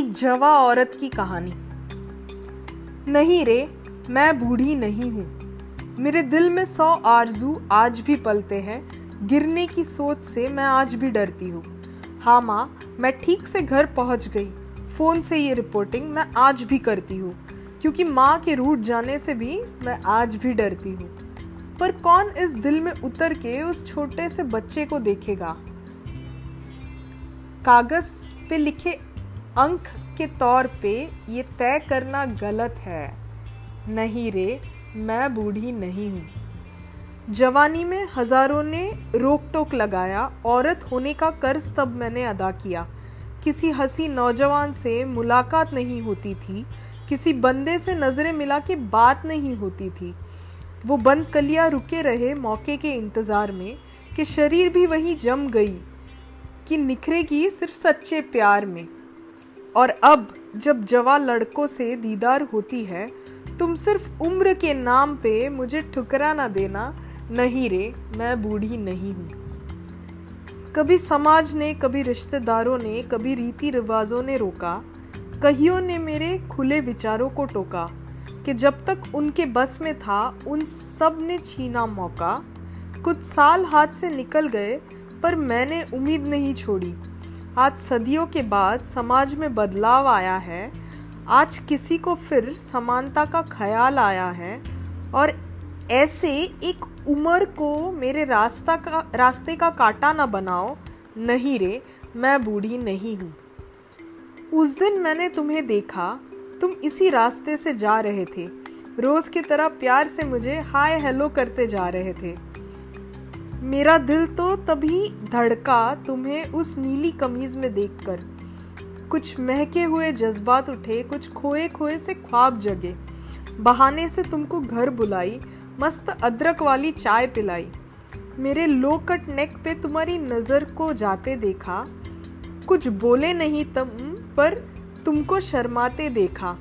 एक जवा औरत की कहानी। नहीं रे, मैं बूढ़ी नहीं हूँ। मेरे दिल में सौ आरज़ू आज भी पलते हैं। गिरने की सोच से मैं आज भी डरती हूँ। हाँ माँ, मैं ठीक से घर पहुँच गई। फ़ोन से ये रिपोर्टिंग मैं आज भी करती हूँ। क्योंकि माँ के रूट जाने से भी मैं आज भी डरती हूँ। पर कौन इस दिल में उतर के उस छोटे से बच्चे को देखेगा? कागज़ पे लिखे अंक के तौर पे ये तय करना गलत है। नहीं रे, मैं बूढ़ी नहीं हूँ। जवानी में हज़ारों ने रोक टोक लगाया, औरत होने का कर्ज तब मैंने अदा किया। किसी हँसी नौजवान से मुलाकात नहीं होती थी, किसी बंदे से नज़रें मिला के बात नहीं होती थी। वो बंद कलिया रुके रहे मौके के इंतज़ार में कि शरीर भी वही जम गई, कि निखरेगी सिर्फ़ सच्चे प्यार में। और अब जब जवा लड़कों से दीदार होती है, तुम सिर्फ़ उम्र के नाम पे मुझे ठुकरा ना देना। नहीं रे, मैं बूढ़ी नहीं हूँ। कभी समाज ने, कभी रिश्तेदारों ने, कभी रीति रिवाजों ने रोका। कहियों ने मेरे खुले विचारों को टोका कि जब तक उनके बस में था, उन सबने छीना मौका। कुछ साल हाथ से निकल गए, पर मैंने उम्मीद नहीं छोड़ी। आज सदियों के बाद समाज में बदलाव आया है। आज किसी को फिर समानता का ख्याल आया है और ऐसे एक उम्र को मेरे रास्ता का, रास्ते का काटा ना बनाओ। नहीं रे, मैं बूढ़ी नहीं हूँ। उस दिन मैंने तुम्हें देखा, तुम इसी रास्ते से जा रहे थे। रोज की तरह प्यार से मुझे हाय हेलो करते जा रहे थे। मेरा दिल तो तभी धड़का तुम्हें उस नीली कमीज में देखकर। कुछ महके हुए जज्बात उठे, कुछ खोए खोए से ख्वाब जगे। बहाने से तुमको घर बुलाई, मस्त अदरक वाली चाय पिलाई। मेरे लो कट नेक पे तुम्हारी नज़र को जाते देखा। कुछ बोले नहीं तुम, पर तुमको शर्माते देखा।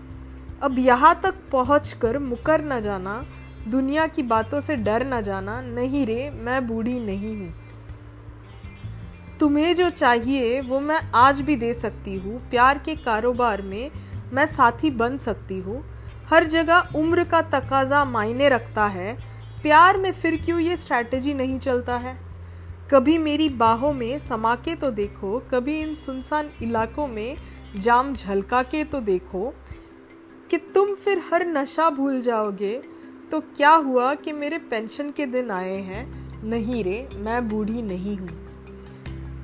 अब यहाँ तक पहुँच कर मुकर न जाना दुनिया की बातों से डर न जाना। नहीं रे, मैं बूढ़ी नहीं हूँ। तुम्हें जो चाहिए, वो मैं आज भी दे सकती हूँ। प्यार के कारोबार में मैं साथी बन सकती हूँ। हर जगह उम्र का तकाजा मायने रखता है। प्यार में फिर क्यों ये स्ट्रैटेजी नहीं चलता है? कभी मेरी बाहों में समा के तो देखो, कभी इन सुनसान इलाकों में जाम झलका के तो देखो कि तुम फिर हर नशा भूल जाओगे। तो क्या हुआ कि मेरे पेंशन के दिन आए हैं? नहीं रे, मैं बूढ़ी नहीं हूँ।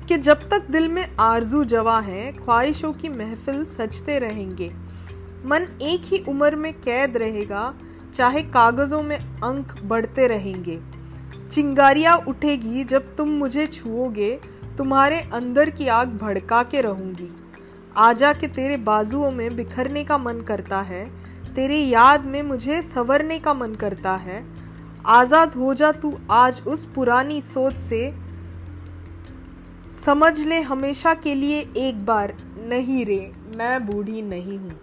कि जब तक दिल में आरज़ू जवा है, ख्वाहिशों की महफिल सजते रहेंगे। मन एक ही उम्र में कैद रहेगा, चाहे कागजों में अंक बढ़ते रहेंगे। चिंगारियाँ उठेगी, जब तुम मुझे छुओगे, तुम्हारे अंदर की आग भड़का के रहूँगी। आजा के तेरे बाजुओं में बिखरने का मन करता है तेरी याद में मुझे सवरने का मन करता है। आज़ाद हो जा तू आज उस पुरानी सोच से। समझ ले हमेशा के लिए एक बार नहीं रे, मैं बूढ़ी नहीं हूँ।